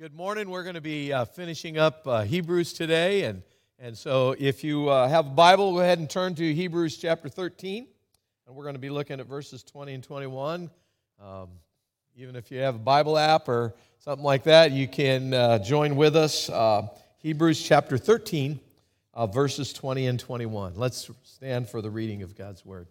Good morning. We're going to be uh, finishing up uh, Hebrews today. And, and so if you uh, have a Bible, go ahead and turn to Hebrews chapter 13. And we're going to be looking at verses 20 and 21. Um, even if you have a Bible app or something like that, you can uh, join with us. Uh, Hebrews chapter 13, uh, verses 20 and 21. Let's stand for the reading of God's word.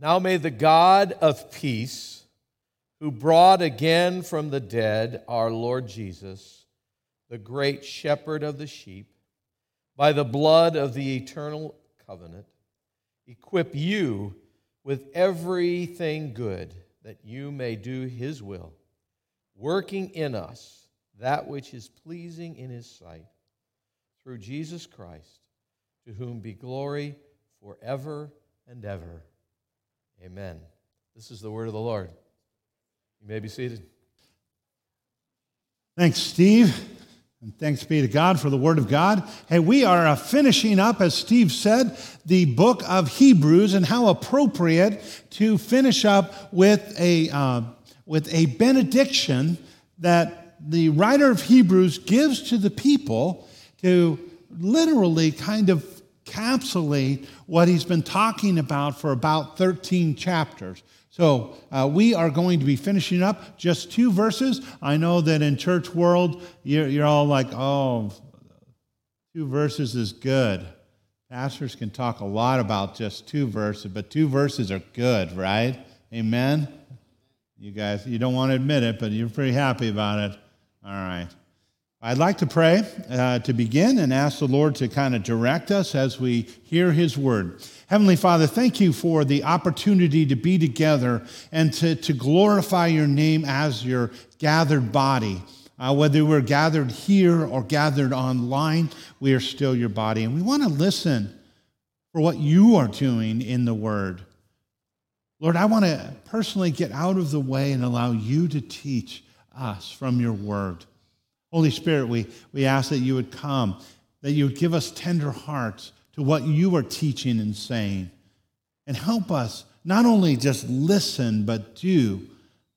Now may the God of peace, who brought again from the dead our Lord Jesus, the great shepherd of the sheep, by the blood of the eternal covenant, equip you with everything good that you may do his will, working in us that which is pleasing in his sight, through Jesus Christ, to whom be glory forever and ever. Amen. This is the word of the Lord. You may be seated. Thanks, Steve. And thanks be to God for the Word of God. Hey, we are uh, finishing up, as Steve said, the book of Hebrews, and how appropriate to finish up with a, uh, with a benediction that the writer of Hebrews gives to the people to literally kind of encapsulate what he's been talking about for about 13 chapters. So uh, we are going to be finishing up just two verses. I know that in church world, you're, you're all like, oh, two verses is good. Pastors can talk a lot about just two verses, but two verses are good, right? Amen? You guys, you don't want to admit it, but you're pretty happy about it. All right. I'd like to pray uh, to begin and ask the Lord to kind of direct us as we hear His word. Heavenly Father, thank you for the opportunity to be together and to, to glorify your name as your gathered body. Uh, whether we're gathered here or gathered online, we are still your body. And we want to listen for what you are doing in the word. Lord, I want to personally get out of the way and allow you to teach us from your word. Holy Spirit, we, we ask that you would come, that you would give us tender hearts to what you are teaching and saying, and help us not only just listen, but do,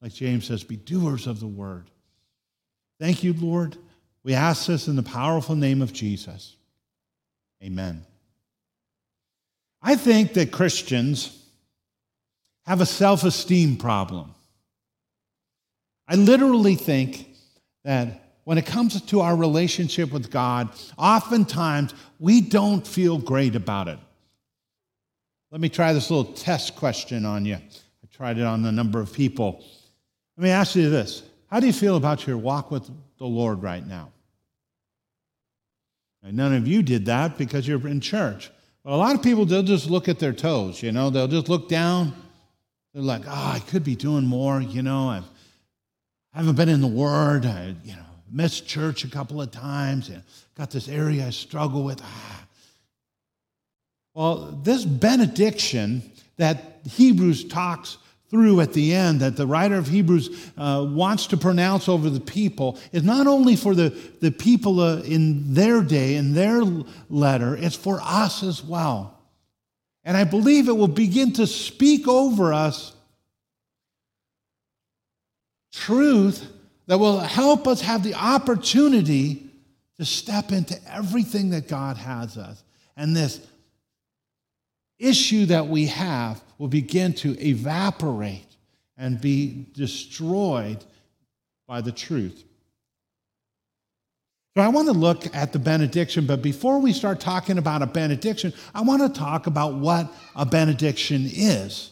like James says, be doers of the word. Thank you, Lord. We ask this in the powerful name of Jesus. Amen. I think that Christians have a self esteem problem. I literally think that when it comes to our relationship with God, oftentimes we don't feel great about it. Let me try this little test question on you. I tried it on a number of people. Let me ask you this How do you feel about your walk with the Lord right now? And none of you did that because you're in church. But a lot of people, they'll just look at their toes, you know, they'll just look down. They're like, oh, I could be doing more, you know, I've, I haven't been in the Word, I, you know, missed church a couple of times and got this area I struggle with. Ah. Well, this benediction that Hebrews talks through at the end, that the writer of Hebrews uh, wants to pronounce over the people, is not only for the, the people uh, in their day, in their letter, it's for us as well. And I believe it will begin to speak over us truth that will help us have the opportunity to step into everything that God has us. And this issue that we have will begin to evaporate and be destroyed by the truth. So I want to look at the benediction, but before we start talking about a benediction, I want to talk about what a benediction is.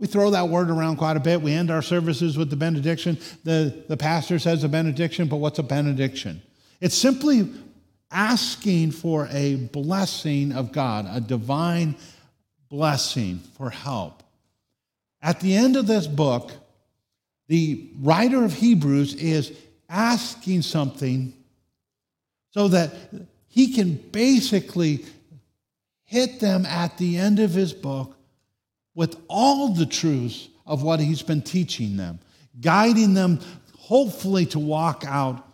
We throw that word around quite a bit. We end our services with the benediction. The, the pastor says a benediction, but what's a benediction? It's simply asking for a blessing of God, a divine blessing for help. At the end of this book, the writer of Hebrews is asking something so that he can basically hit them at the end of his book with all the truths of what he's been teaching them, guiding them hopefully to walk out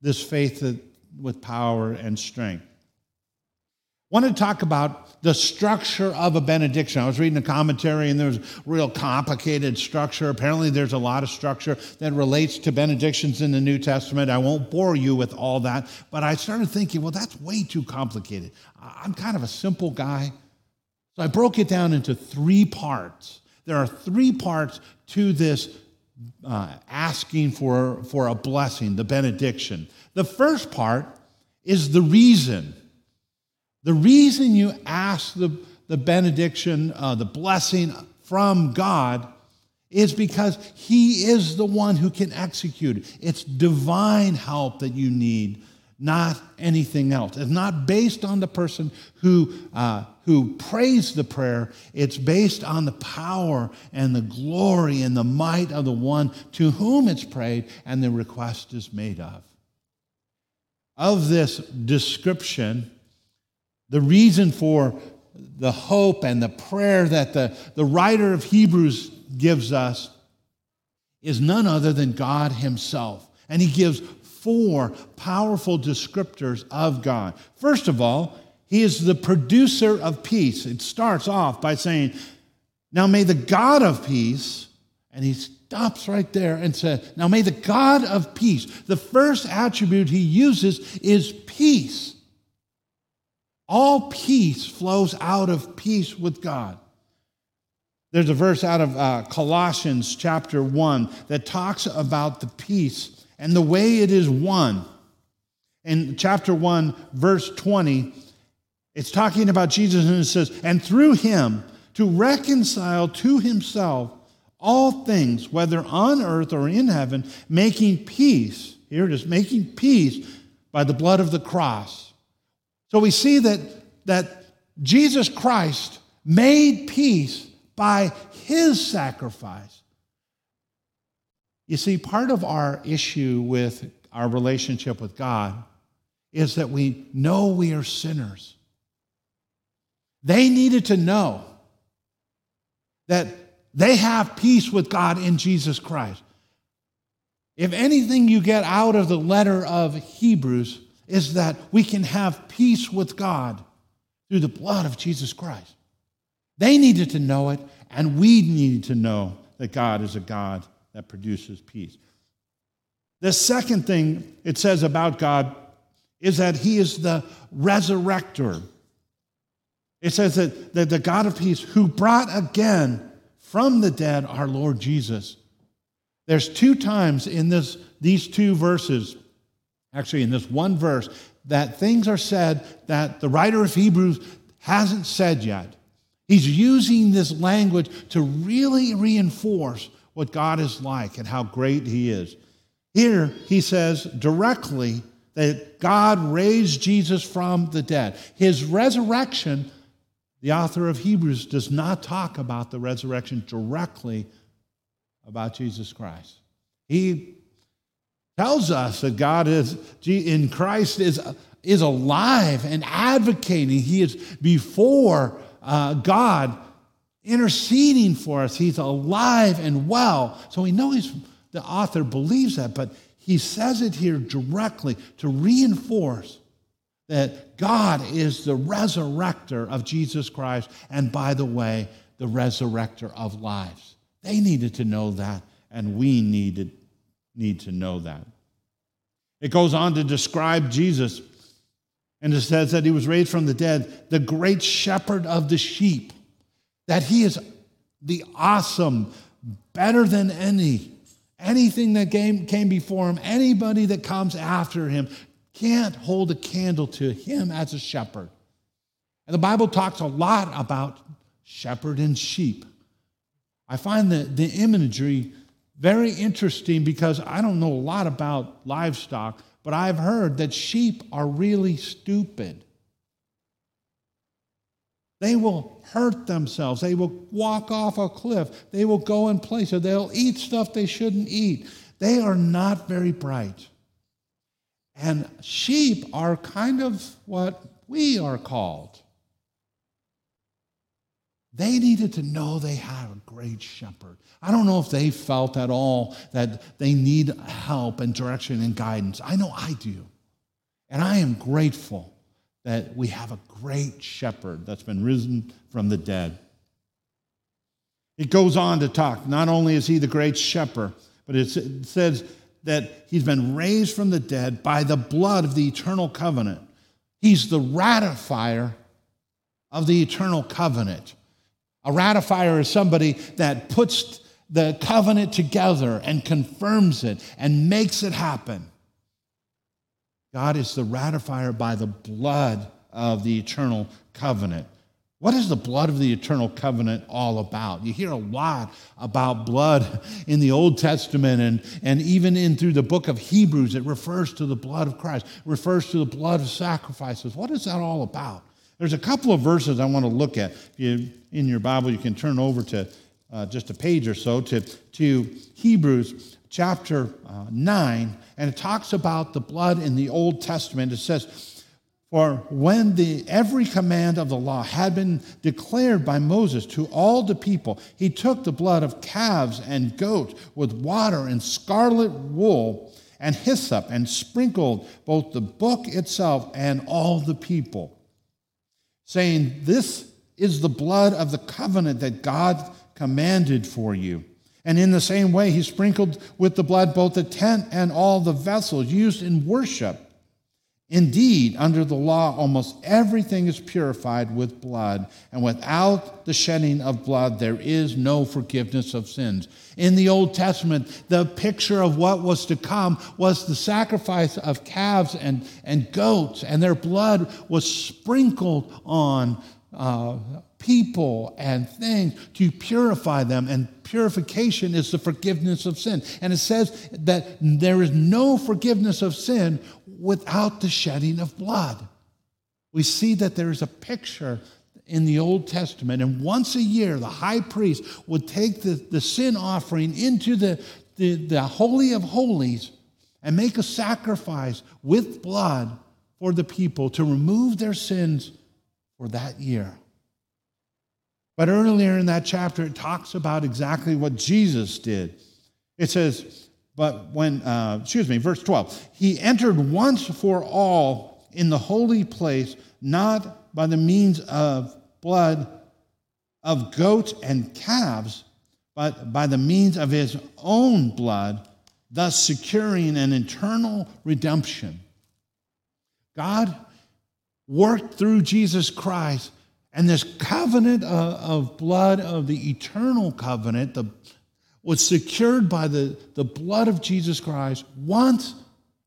this faith with power and strength. I want to talk about the structure of a benediction. I was reading a commentary and there's real complicated structure. Apparently, there's a lot of structure that relates to benedictions in the New Testament. I won't bore you with all that, but I started thinking, well, that's way too complicated. I'm kind of a simple guy. So I broke it down into three parts. There are three parts to this uh, asking for, for a blessing, the benediction. The first part is the reason. The reason you ask the, the benediction, uh, the blessing from God, is because He is the one who can execute it. It's divine help that you need, not anything else. It's not based on the person who, uh, who prays the prayer, it's based on the power and the glory and the might of the one to whom it's prayed and the request is made of. Of this description, the reason for the hope and the prayer that the, the writer of Hebrews gives us is none other than God Himself. And He gives four powerful descriptors of God. First of all, He is the producer of peace. It starts off by saying, Now may the God of peace, and He stops right there and says, Now may the God of peace, the first attribute He uses is peace. All peace flows out of peace with God. There's a verse out of uh, Colossians chapter 1 that talks about the peace and the way it is won. In chapter 1, verse 20, it's talking about Jesus and it says, And through him to reconcile to himself all things, whether on earth or in heaven, making peace. Here it is, making peace by the blood of the cross so we see that, that Jesus Christ made peace by his sacrifice. You see, part of our issue with our relationship with God is that we know we are sinners. They needed to know that they have peace with God in Jesus Christ. If anything you get out of the letter of Hebrews, is that we can have peace with God through the blood of Jesus Christ. They needed to know it, and we needed to know that God is a God that produces peace. The second thing it says about God is that He is the resurrector. It says that, that the God of peace who brought again from the dead our Lord Jesus. There's two times in this, these two verses actually in this one verse, that things are said that the writer of Hebrews hasn't said yet. He's using this language to really reinforce what God is like and how great He is. Here, he says directly that God raised Jesus from the dead. His resurrection, the author of Hebrews does not talk about the resurrection directly about Jesus Christ. He tells us that God is in Christ is, is alive and advocating. He is before uh, God interceding for us. He's alive and well. So we know he's, the author believes that, but he says it here directly to reinforce that God is the resurrector of Jesus Christ, and by the way, the resurrector of lives. They needed to know that, and we needed need to know that. It goes on to describe Jesus, and it says that he was raised from the dead, the great shepherd of the sheep, that he is the awesome, better than any. Anything that came, came before him, anybody that comes after him, can't hold a candle to him as a shepherd. And the Bible talks a lot about shepherd and sheep. I find the, the imagery very interesting because I don't know a lot about livestock, but I've heard that sheep are really stupid. They will hurt themselves. They will walk off a cliff. They will go in places. They'll eat stuff they shouldn't eat. They are not very bright. And sheep are kind of what we are called. They needed to know they had a great shepherd. I don't know if they felt at all that they need help and direction and guidance. I know I do. And I am grateful that we have a great shepherd that's been risen from the dead. It goes on to talk, not only is he the great shepherd, but it says that he's been raised from the dead by the blood of the eternal covenant. He's the ratifier of the eternal covenant. A ratifier is somebody that puts the covenant together and confirms it and makes it happen. God is the ratifier by the blood of the eternal covenant. What is the blood of the eternal covenant all about? You hear a lot about blood in the Old Testament and, and even in through the book of Hebrews, it refers to the blood of Christ, refers to the blood of sacrifices. What is that all about? There's a couple of verses I want to look at. If you, in your Bible, you can turn over to uh, just a page or so to, to Hebrews chapter uh, 9, and it talks about the blood in the Old Testament. It says, For when the, every command of the law had been declared by Moses to all the people, he took the blood of calves and goats with water and scarlet wool and hyssop and sprinkled both the book itself and all the people saying, This is the blood of the covenant that God commanded for you. And in the same way, he sprinkled with the blood both the tent and all the vessels used in worship. Indeed, under the law, almost everything is purified with blood, and without the shedding of blood, there is no forgiveness of sins. In the Old Testament, the picture of what was to come was the sacrifice of calves and, and goats, and their blood was sprinkled on uh, people and things to purify them. And purification is the forgiveness of sin. And it says that there is no forgiveness of sin without the shedding of blood. We see that there is a picture in the Old Testament, and once a year, the high priest would take the, the sin offering into the, the, the Holy of Holies and make a sacrifice with blood for the people to remove their sins for that year. But earlier in that chapter, it talks about exactly what Jesus did. It says, but when, uh, excuse me, verse 12, he entered once for all in the holy place, not by the means of blood of goats and calves, but by the means of his own blood, thus securing an eternal redemption. God worked through Jesus Christ, and this covenant of, blood of the eternal covenant, the was secured by the, the blood of Jesus Christ once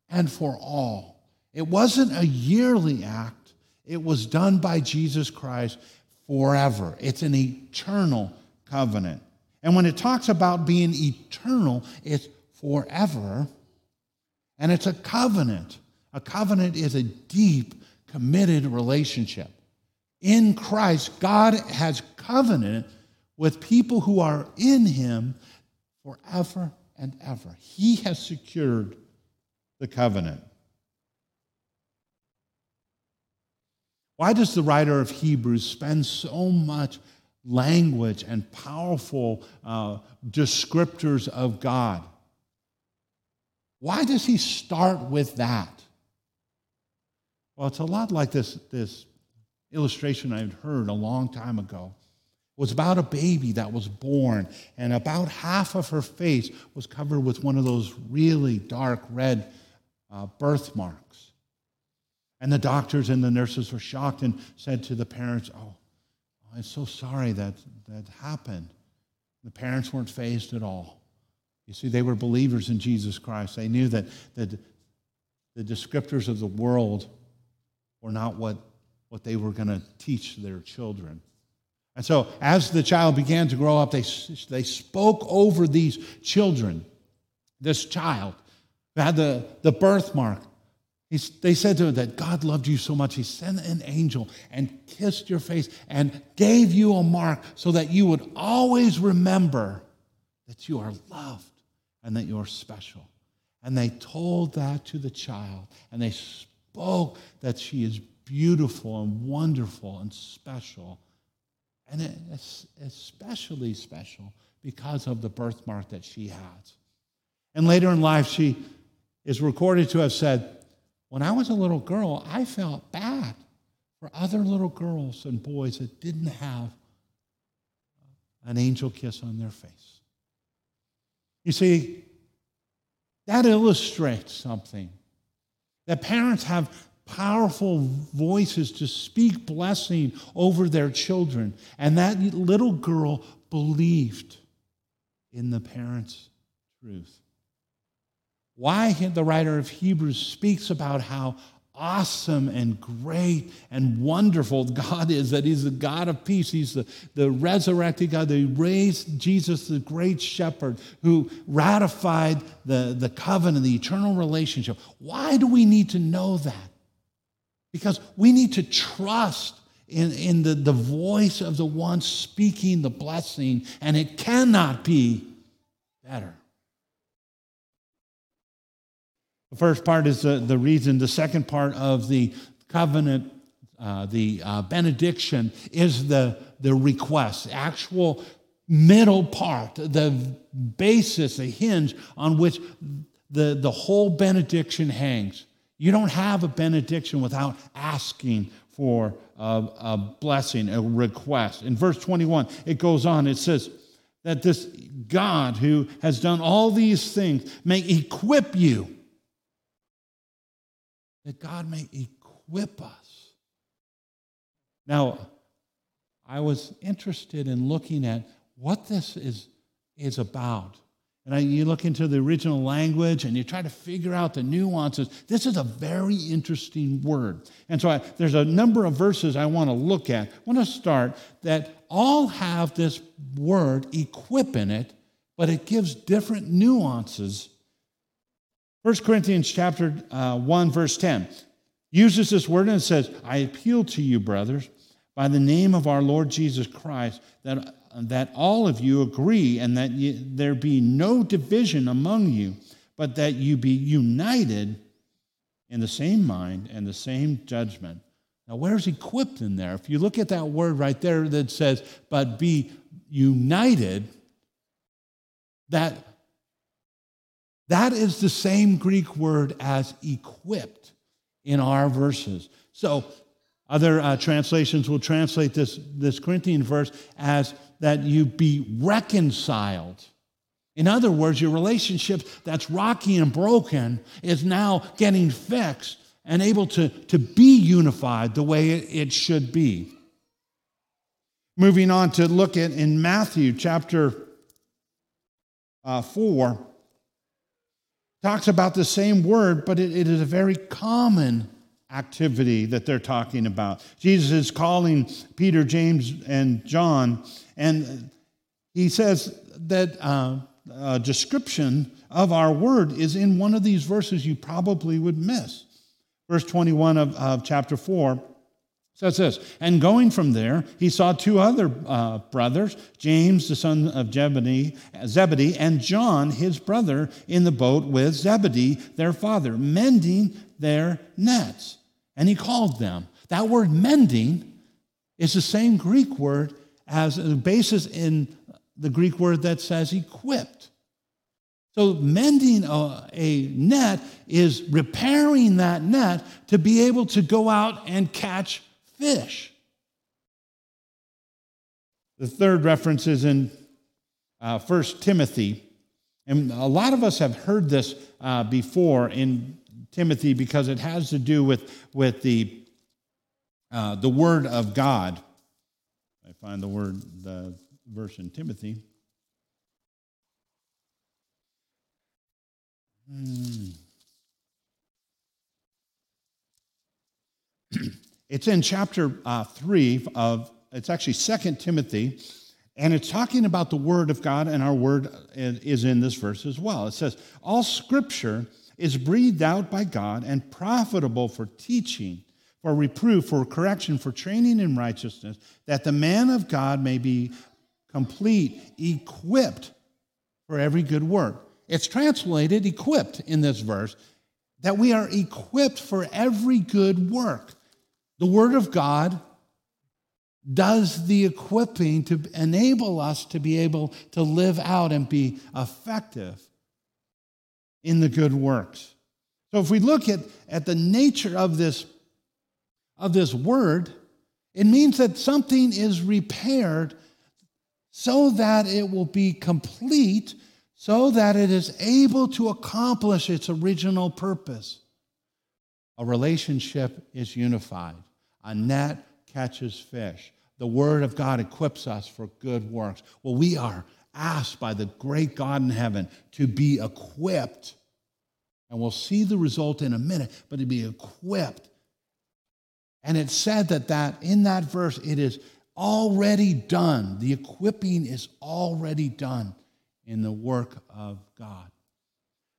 and for all. It wasn't a yearly act, it was done by Jesus Christ forever. It's an eternal covenant. And when it talks about being eternal, it's forever. And it's a covenant. A covenant is a deep, committed relationship. In Christ, God has covenant with people who are in Him forever and ever. He has secured the covenant. Why does the writer of Hebrews spend so much language and powerful uh, descriptors of God? Why does he start with that? Well, it's a lot like this, this illustration I'd heard a long time ago was about a baby that was born, and about half of her face was covered with one of those really dark red uh, birthmarks. And the doctors and the nurses were shocked and said to the parents, Oh, I'm so sorry that that happened. The parents weren't fazed at all. You see, they were believers in Jesus Christ. They knew that, that the descriptors of the world were not what, what they were going to teach their children. And so, as the child began to grow up, they, they spoke over these children, this child who had the, the birthmark. He's, they said to him that God loved you so much, He sent an angel and kissed your face and gave you a mark so that you would always remember that you are loved and that you're special. And they told that to the child, and they spoke that she is beautiful and wonderful and special and it's especially special because of the birthmark that she has. And later in life, she is recorded to have said, When I was a little girl, I felt bad for other little girls and boys that didn't have an angel kiss on their face. You see, that illustrates something that parents have powerful voices to speak blessing over their children. And that little girl believed in the parents' truth. Why the writer of Hebrews speaks about how awesome and great and wonderful God is, that He's the God of peace. He's the, the resurrected God, He raised Jesus, the great shepherd, who ratified the, the covenant, the eternal relationship. Why do we need to know that? Because we need to trust in, in the, the voice of the one speaking the blessing, and it cannot be better. The first part is the, the reason. The second part of the covenant, uh, the uh, benediction, is the, the request, actual middle part, the basis, the hinge on which the, the whole benediction hangs. You don't have a benediction without asking for a, a blessing, a request. In verse 21, it goes on, it says, that this God who has done all these things may equip you that God may equip us. Now, I was interested in looking at what this is, is about. And you look into the original language and you try to figure out the nuances. This is a very interesting word. And so I, there's a number of verses I want to look at. I want to start that all have this word equip in it, but it gives different nuances 1 Corinthians chapter uh, 1, verse 10 uses this word and says, I appeal to you, brothers, by the name of our Lord Jesus Christ, that, that all of you agree and that you, there be no division among you, but that you be united in the same mind and the same judgment. Now, where's equipped in there? If you look at that word right there that says, but be united, that that is the same Greek word as equipped in our verses. So, other uh, translations will translate this, this Corinthian verse as that you be reconciled. In other words, your relationship that's rocky and broken is now getting fixed and able to, to be unified the way it, should be. Moving on to look at in Matthew chapter uh, 4 talks about the same word, but it, it is a very common activity that they're talking about. Jesus is calling Peter, James, and John, and he says that uh, a description of our word is in one of these verses you probably would miss. Verse 21 of, of chapter 4 says this And going from there, he saw two other uh, brothers, James, the son of Zebedee, Zebedee, and John, his brother, in the boat with Zebedee, their father, mending their nets. And he called them. That word mending is the same Greek word as the basis in the Greek word that says equipped. So, mending a, a, net is repairing that net to be able to go out and catch fish. The third reference is in uh, 1 Timothy. And a lot of us have heard this uh, before in Timothy because it has to do with, with the, uh, the Word of God. I find the word, the verse in Timothy. Hmm. It's in chapter uh, 3 of, it's actually Second Timothy, and it's talking about the Word of God, and our Word is in this verse as well. It says, All Scripture is breathed out by God and profitable for teaching, for reproof, for correction, for training in righteousness, that the man of God may be complete, equipped for every good work. It's translated equipped in this verse, that we are equipped for every good work. The Word of God does the equipping to enable us to be able to live out and be effective in the good works. So, if we look at, at the nature of this, of this word, it means that something is repaired so that it will be complete, so that it is able to accomplish its original purpose. A relationship is unified, a net catches fish. The Word of God equips us for good works. Well, we are asked by the great God in heaven to be equipped. And we'll see the result in a minute, but to be equipped. And it said that, that in that verse, it is already done. The equipping is already done in the work of God.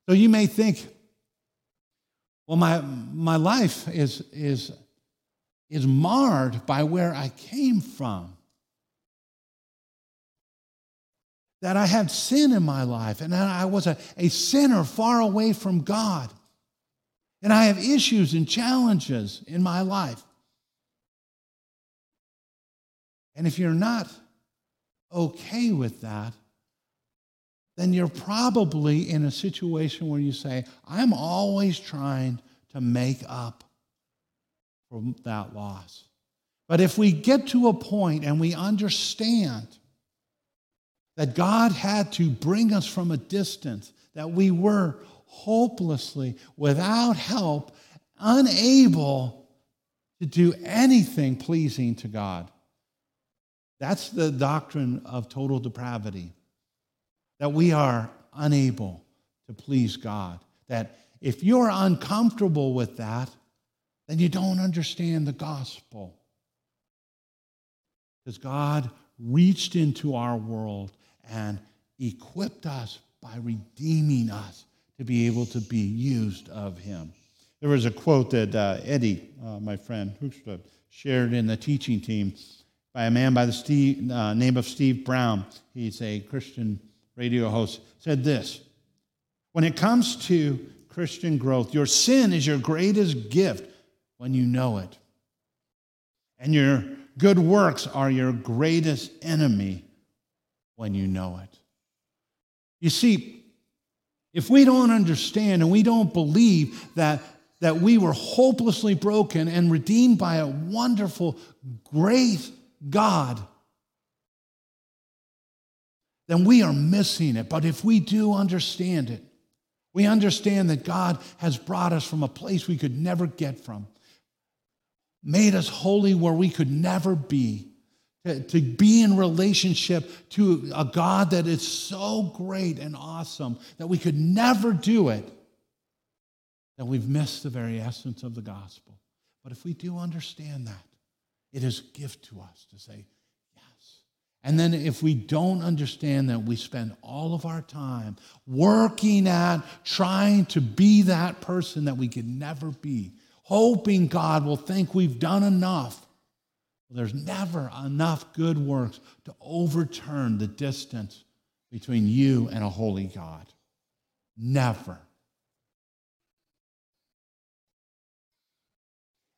So you may think, well, my, my life is, is, is marred by where I came from. That I had sin in my life and I was a, a sinner far away from God. And I have issues and challenges in my life. And if you're not okay with that, then you're probably in a situation where you say, I'm always trying to make up for that loss. But if we get to a point and we understand that God had to bring us from a distance, that we were hopelessly, without help, unable to do anything pleasing to God, that's the doctrine of total depravity. That we are unable to please God. That if you're uncomfortable with that, then you don't understand the gospel. Because God reached into our world and equipped us by redeeming us to be able to be used of Him. There was a quote that uh, Eddie, uh, my friend, shared in the teaching team by a man by the Steve, uh, name of Steve Brown. He's a Christian radio host. Said this When it comes to Christian growth, your sin is your greatest gift when you know it. And your good works are your greatest enemy when you know it. You see, if we don't understand and we don't believe that, that we were hopelessly broken and redeemed by a wonderful, great God, then we are missing it. But if we do understand it, we understand that God has brought us from a place we could never get from, made us holy where we could never be, to, to be in relationship to a God that is so great and awesome that we could never do it, then we've missed the very essence of the gospel. But if we do understand that, it is a gift to us to say, yes. And then if we don't understand that, we spend all of our time working at trying to be that person that we could never be, hoping God will think we've done enough. There's never enough good works to overturn the distance between you and a holy God. Never.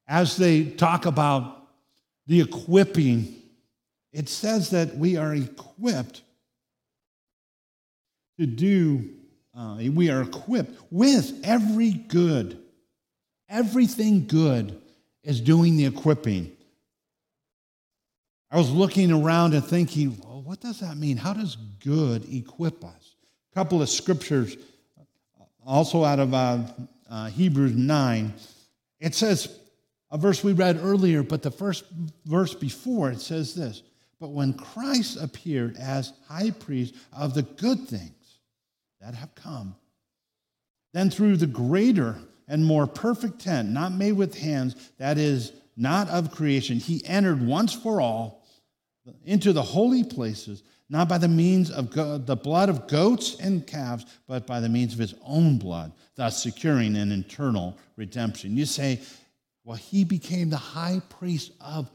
As they talk about the equipping, it says that we are equipped to do, uh, we are equipped with every good. Everything good is doing the equipping. I was looking around and thinking, well, what does that mean? How does good equip us? A couple of scriptures, also out of uh, uh, Hebrews 9. It says, a verse we read earlier, but the first verse before it says this But when Christ appeared as high priest of the good things that have come, then through the greater and more perfect tent, not made with hands, that is not of creation, he entered once for all into the holy places, not by the means of go- the blood of goats and calves, but by the means of his own blood, thus securing an internal redemption. You say, well, he became the high priest of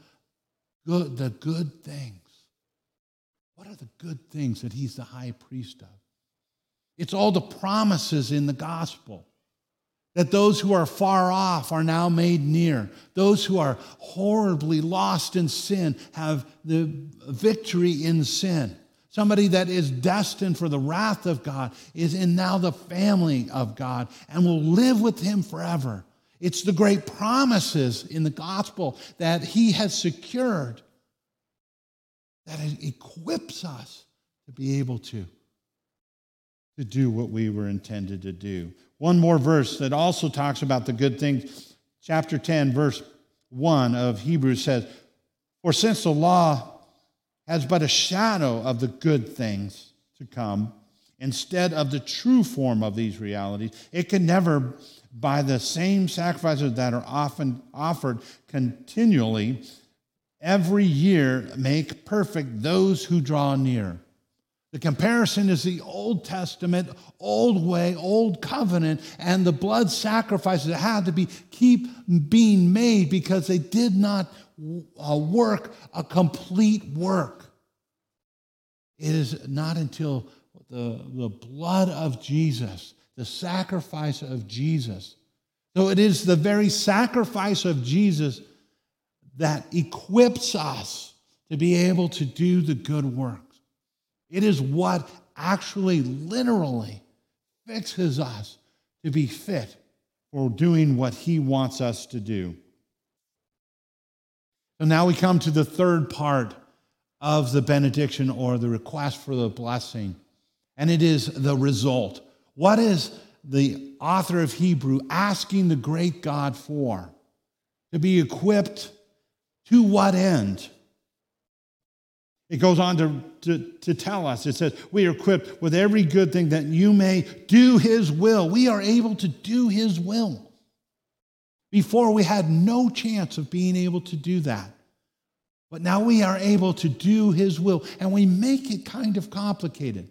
good, the good things. What are the good things that he's the high priest of? It's all the promises in the gospel that those who are far off are now made near. Those who are horribly lost in sin have the victory in sin. Somebody that is destined for the wrath of God is in now the family of God and will live with him forever. It's the great promises in the gospel that he has secured that equips us to be able to, to do what we were intended to do. One more verse that also talks about the good things. Chapter 10, verse 1 of Hebrews says, For since the law has but a shadow of the good things to come, instead of the true form of these realities, it can never, by the same sacrifices that are often offered continually, every year make perfect those who draw near. The comparison is the Old Testament, old way, old covenant, and the blood sacrifices that had to be keep being made because they did not uh, work a complete work. It is not until the, the blood of Jesus, the sacrifice of Jesus. So it is the very sacrifice of Jesus that equips us to be able to do the good works. It is what actually, literally fixes us to be fit for doing what He wants us to do. So now we come to the third part of the benediction or the request for the blessing, and it is the result. What is the author of Hebrew asking the great God for? To be equipped to what end? It goes on to, to, to, tell us, it says, We are equipped with every good thing that you may do His will. We are able to do His will. Before, we had no chance of being able to do that. But now we are able to do His will, and we make it kind of complicated.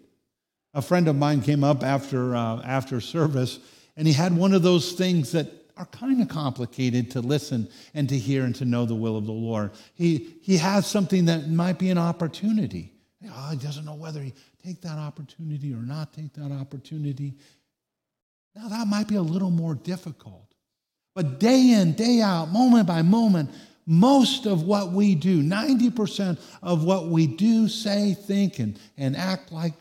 A friend of mine came up after, uh, after service, and he had one of those things that are kind of complicated to listen and to hear and to know the will of the Lord. He, he has something that might be an opportunity. Oh, he doesn't know whether he take that opportunity or not take that opportunity. Now that might be a little more difficult. But day in, day out, moment by moment, most of what we do, 90% of what we do, say, think, and, and act like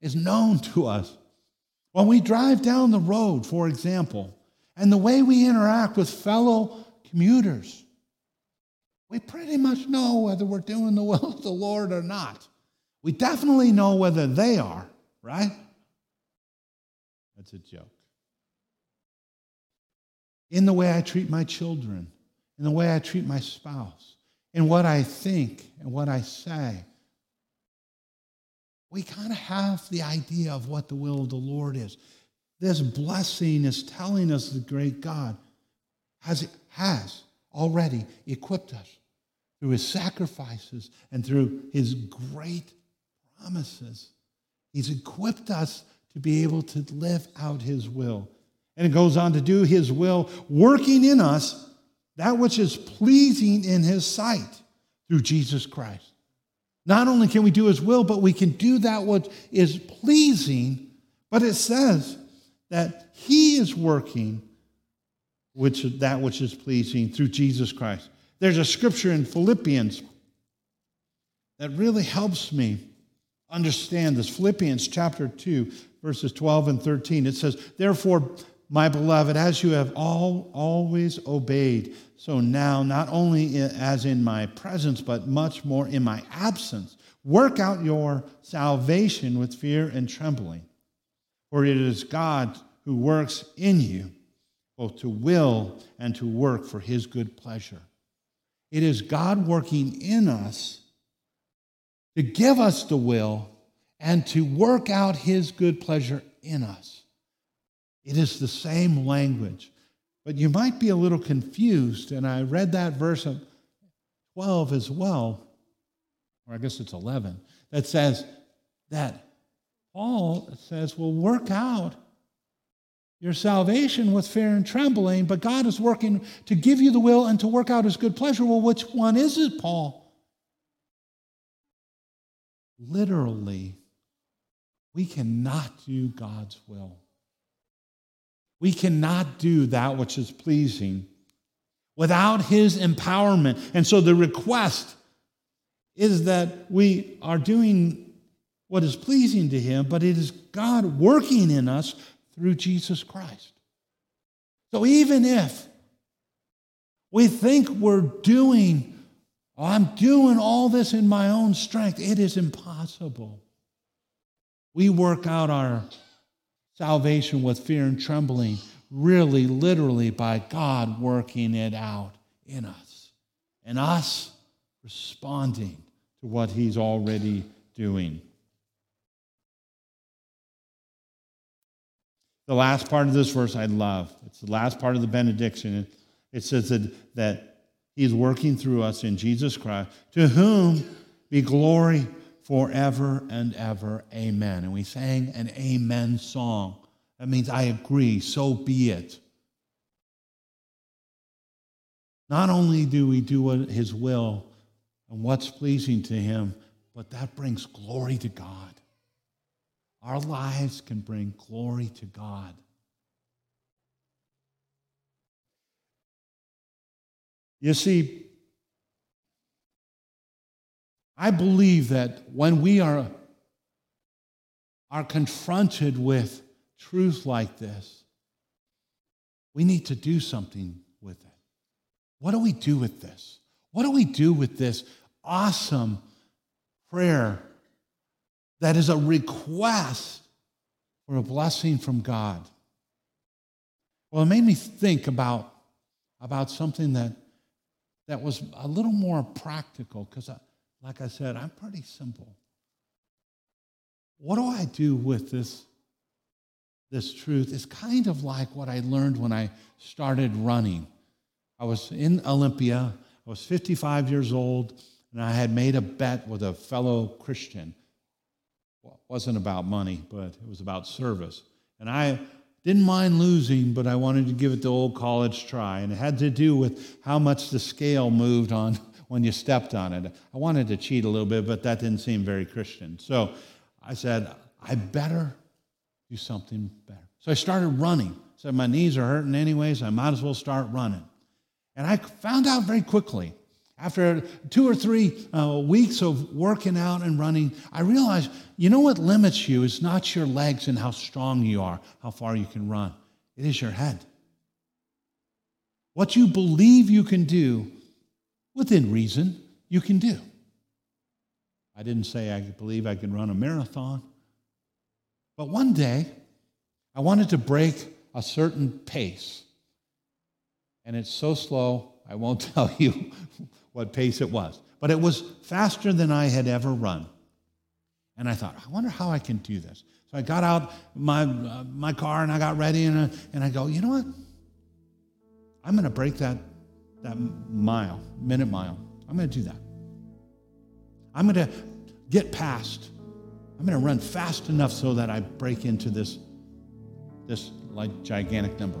is known to us. When we drive down the road, for example, and the way we interact with fellow commuters. We pretty much know whether we're doing the will of the Lord or not. We definitely know whether they are, right? That's a joke. In the way I treat my children, in the way I treat my spouse, in what I think and what I say, we kind of have the idea of what the will of the Lord is. This blessing is telling us the great God has, has already equipped us through his sacrifices and through his great promises. He's equipped us to be able to live out his will. And it goes on to do his will, working in us that which is pleasing in his sight through Jesus Christ. Not only can we do his will, but we can do that which is pleasing, but it says that he is working which that which is pleasing through Jesus Christ. There's a scripture in Philippians that really helps me understand this. Philippians chapter 2, verses 12 and 13. It says, Therefore, my beloved, as you have all always obeyed, so now, not only as in my presence, but much more in my absence, work out your salvation with fear and trembling. For it is God who works in you, both to will and to work for his good pleasure. It is God working in us to give us the will and to work out his good pleasure in us. It is the same language. But you might be a little confused, and I read that verse of 12 as well, or I guess it's 11, that says that Paul says, well, work out your salvation with fear and trembling, but God is working to give you the will and to work out his good pleasure. Well, which one is it, Paul? Literally, we cannot do God's will. We cannot do that which is pleasing without his empowerment. And so the request is that we are doing what is pleasing to Him, but it is God working in us through Jesus Christ. So even if we think we're doing, oh, I'm doing all this in my own strength, it is impossible. We work out our salvation with fear and trembling, really, literally, by God working it out in us and us responding to what He's already doing. The last part of this verse I love. It's the last part of the benediction. It says that, that He's working through us in Jesus Christ, to whom be glory forever and ever. Amen. And we sang an amen song. That means I agree, so be it. Not only do we do his will and what's pleasing to him, but that brings glory to God. Our lives can bring glory to God. You see, I believe that when we are, are confronted with truth like this, we need to do something with it. What do we do with this? What do we do with this awesome prayer that is a request for a blessing from God? Well, it made me think about, about something that, that was a little more practical because, uh, like I said, I'm pretty simple. What do I do with this this truth is kind of like what I learned when I started running. I was in Olympia, I was 55 years old, and I had made a bet with a fellow Christian. Wasn't about money, but it was about service. And I didn't mind losing, but I wanted to give it the old college try. And it had to do with how much the scale moved on when you stepped on it. I wanted to cheat a little bit, but that didn't seem very Christian. So I said, I better do something better. So I started running. Said my knees are hurting anyways. I might as well start running. And I found out very quickly, after two or three uh, weeks of working out and running, I realized you know what limits you is not your legs and how strong you are, how far you can run. It is your head. What you believe you can do, within reason, you can do. I didn't say I believe I can run a marathon. But one day, I wanted to break a certain pace. And it's so slow, I won't tell you what pace it was. But it was faster than I had ever run. And I thought, I wonder how I can do this. So I got out my, uh, my car and I got ready and, uh, and I go, you know what? I'm going to break that, that mile, minute mile. I'm going to do that. I'm going to get past I'm going to run fast enough so that I break into this, this like gigantic number.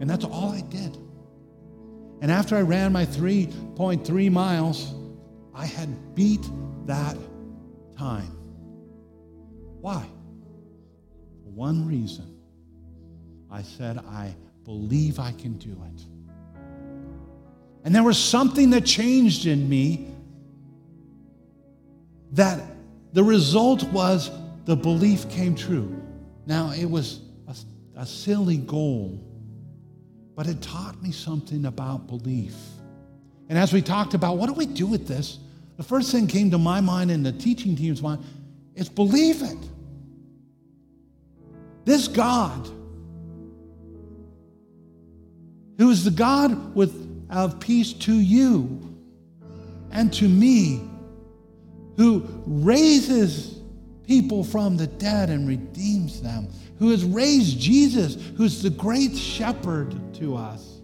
And that's all I did. And after I ran my 3.3 miles, I had beat that time. Why? For one reason. I said, I believe I can do it. And there was something that changed in me that the result was the belief came true. Now, it was a, a silly goal, but it taught me something about belief. And as we talked about, what do we do with this? The first thing came to my mind and the teaching team's mind is believe it. This God, who is the God with, of peace to you and to me, who raises people from the dead and redeems them, who has raised Jesus, who's the great shepherd to us,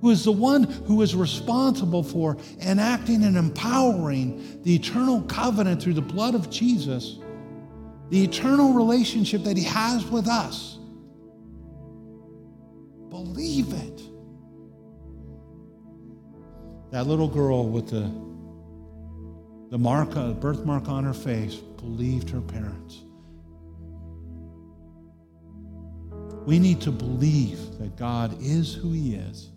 who is the one who is responsible for enacting and empowering the eternal covenant through the blood of Jesus, the eternal relationship that he has with us. Believe it. That little girl with the the mark, birthmark on her face, believed her parents. We need to believe that God is who He is,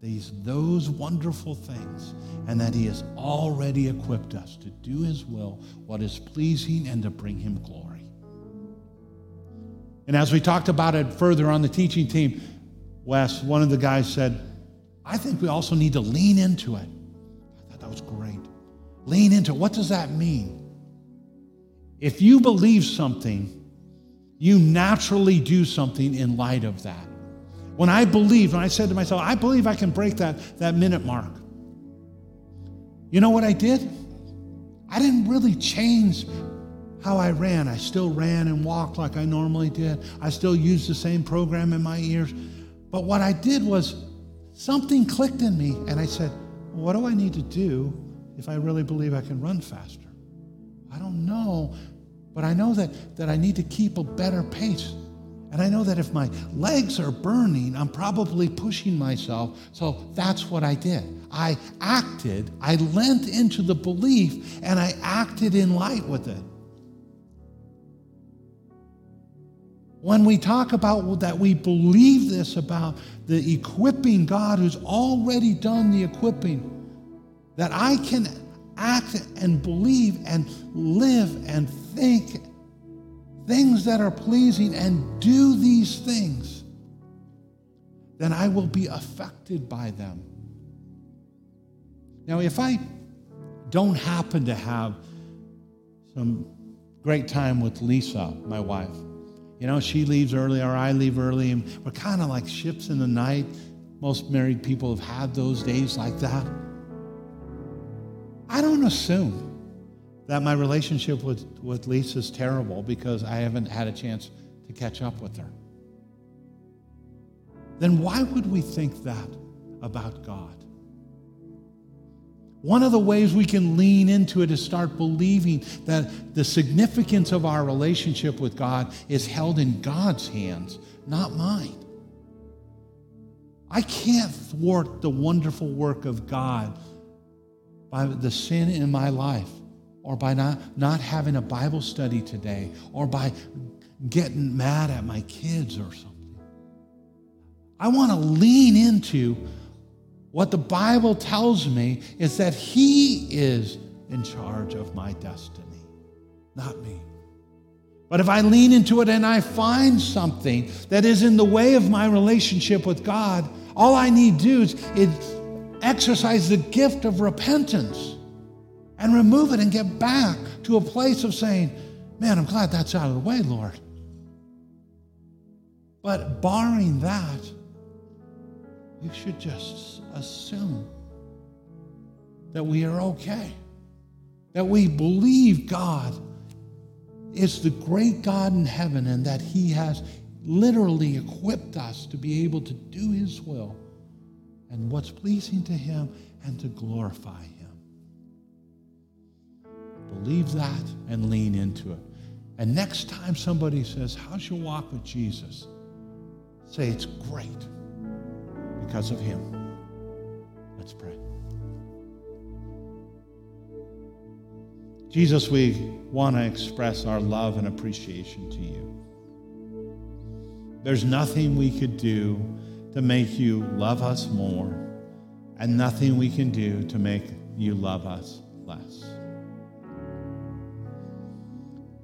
He's those wonderful things, and that He has already equipped us to do His will, what is pleasing, and to bring Him glory. And as we talked about it further on the teaching team, Wes, one of the guys said, I think we also need to lean into it. I thought that was great. Lean into it. What does that mean? If you believe something, you naturally do something in light of that. When I believed, when I said to myself, I believe I can break that, that minute mark, you know what I did? I didn't really change how I ran. I still ran and walked like I normally did. I still used the same program in my ears. But what I did was something clicked in me, and I said, What do I need to do if I really believe I can run faster? I don't know, but I know that, that I need to keep a better pace. And I know that if my legs are burning, I'm probably pushing myself. So that's what I did. I acted, I lent into the belief, and I acted in light with it. When we talk about that, we believe this about the equipping God who's already done the equipping, that I can act and believe and live and think things that are pleasing and do these things, then I will be affected by them. Now, if I don't happen to have some great time with Lisa, my wife, you know, she leaves early or I leave early, and we're kind of like ships in the night. Most married people have had those days like that. I don't assume that my relationship with, with Lisa is terrible because I haven't had a chance to catch up with her. Then why would we think that about God? One of the ways we can lean into it is start believing that the significance of our relationship with God is held in God's hands, not mine. I can't thwart the wonderful work of God by the sin in my life or by not, not having a Bible study today or by getting mad at my kids or something. I want to lean into what the Bible tells me is that He is in charge of my destiny, not me. But if I lean into it and I find something that is in the way of my relationship with God, all I need to do is, is exercise the gift of repentance and remove it and get back to a place of saying, Man, I'm glad that's out of the way, Lord. But barring that, you should just assume that we are okay, that we believe God is the great God in heaven and that He has literally equipped us to be able to do His will and what's pleasing to Him and to glorify Him. Believe that and lean into it. And next time somebody says, How's your walk with Jesus? Say, It's great because of Him. Let's pray. Jesus, we want to express our love and appreciation to you. There's nothing we could do to make you love us more, and nothing we can do to make you love us less.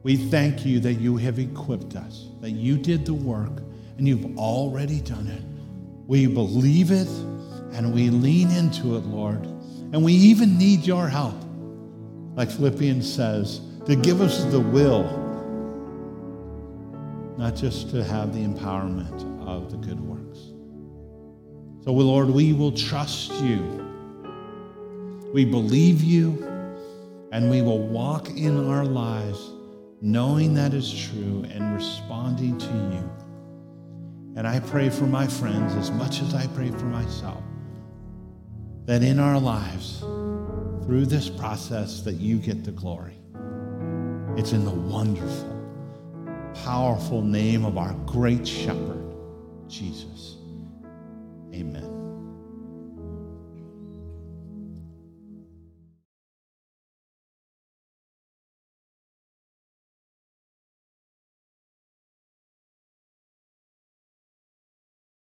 We thank you that you have equipped us, that you did the work, and you've already done it. We believe it and we lean into it, Lord. And we even need your help, like Philippians says, to give us the will, not just to have the empowerment of the good works. So, Lord, we will trust you. We believe you, and we will walk in our lives knowing that is true and responding to you. And I pray for my friends as much as I pray for myself that in our lives, through this process, that you get the glory. It's in the wonderful, powerful name of our great shepherd, Jesus. Amen.